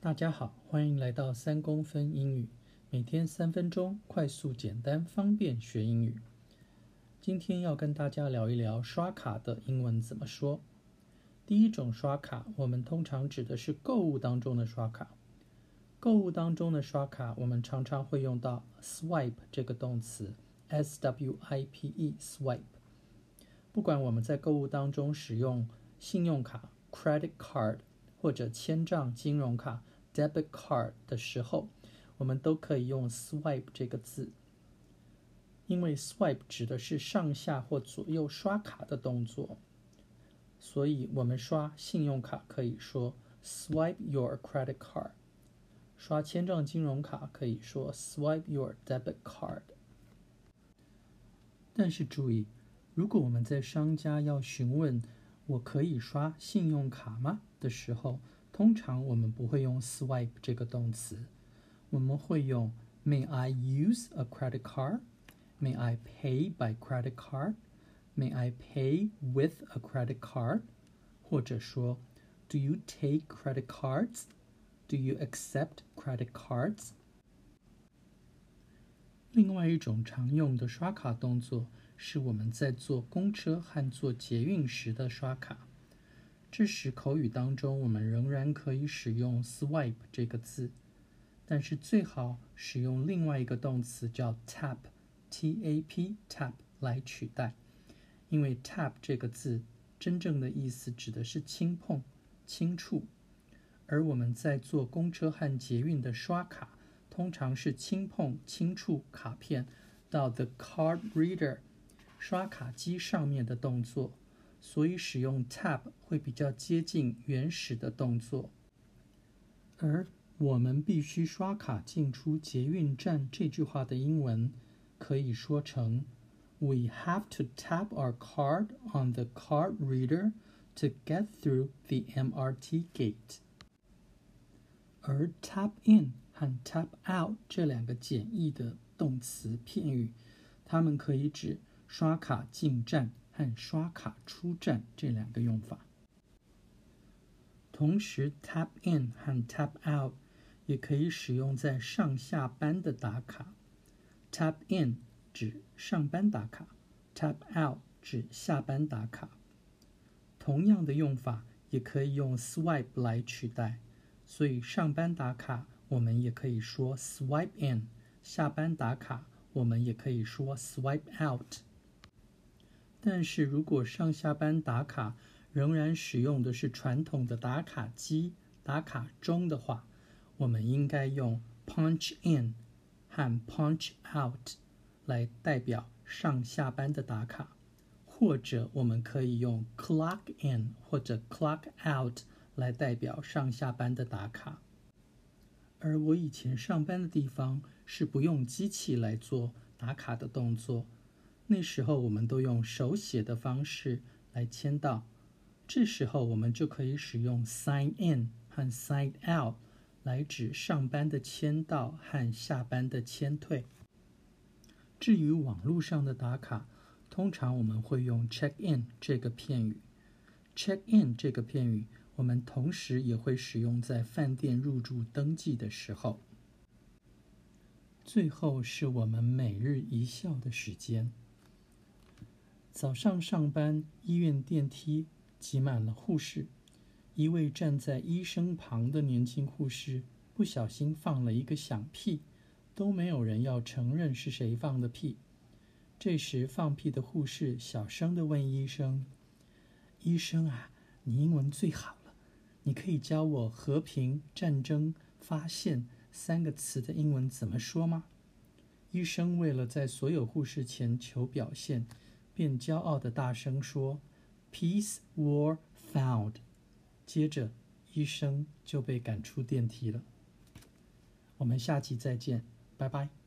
大家好，欢迎来到三公分英语，每天三分钟，快速、简单、方便学英语。今天要跟大家聊一聊刷卡的英文怎么说。第一种刷卡，我们通常指的是购物当中的刷卡。购物当中的刷卡，我们常常会用到 swipe 这个动词，s w i p e，swipe。不管我们在购物当中使用信用卡 credit card 或者千账金融卡 debit card 的时候，我们都可以用 swipe 这个字。因为 swipe 指的是上下或左右刷卡的动作，所以我们刷信用卡可以说 swipe your credit card，刷千账金融卡可以说 swipe your debit card。但是注意，如果我们在商家要询问我可以刷信用卡吗的时候，通常我们不会用 swipe 这个动词，我们会用 May I use a credit card？May I pay by credit card? May I pay with a credit card? 或者说，Do you take credit cards? Do you accept credit cards? 另外一种常用的刷卡动作是我们在坐公车和坐捷运时的刷卡。这时口语当中我们仍然可以使用 swipe 这个字，但是最好使用另外一个动词叫 tap。tap tap 来取代，因为 tap 这个字真正的意思指的是轻碰、轻触，而我们在坐公车和捷运的刷卡，通常是轻碰、轻触卡片到 the card reader 刷卡机上面的动作，所以使用 tap 会比较接近原始的动作。而我们必须刷卡进出捷运站这句话的英文。可以说成：We have to tap our card on the card reader to get through the MRT gate。而 tap in 和 tap out 这两个简易的动词片语，它们可以指刷卡进站和刷卡出站这两个用法。同时，tap in 和 tap out 也可以使用在上下班的打卡。Tap in 指上班打卡，Tap out 指下班打卡。同样的用法也可以用 swipe 来取代，所以上班打卡我们也可以说 swipe in，下班打卡我们也可以说 swipe out。但是如果上下班打卡仍然使用的是传统的打卡机、打卡钟的话，我们应该用 punch in。和 punch out 来代表上下班的打卡，或者我们可以用 clock in 或者 clock out 来代表上下班的打卡。而我以前上班的地方是不用机器来做打卡的动作，那时候我们都用手写的方式来签到，这时候我们就可以使用 sign in 和 sign out。来指上班的签到和下班的签退。至于网络上的打卡，通常我们会用 check in 这个片语。check in 这个片语，我们同时也会使用在饭店入住登记的时候。最后是我们每日一笑的时间。早上上班，医院电梯挤满了护士。一位站在医生旁的年轻护士不小心放了一个响屁，都没有人要承认是谁放的屁。这时，放屁的护士小声地问医生：“医生啊，你英文最好了，你可以教我‘和平、战争、发现’三个词的英文怎么说吗？”医生为了在所有护士前求表现，便骄傲的大声说：“Peace, war, found。”接着，医生就被赶出电梯了。我们下期再见，拜拜。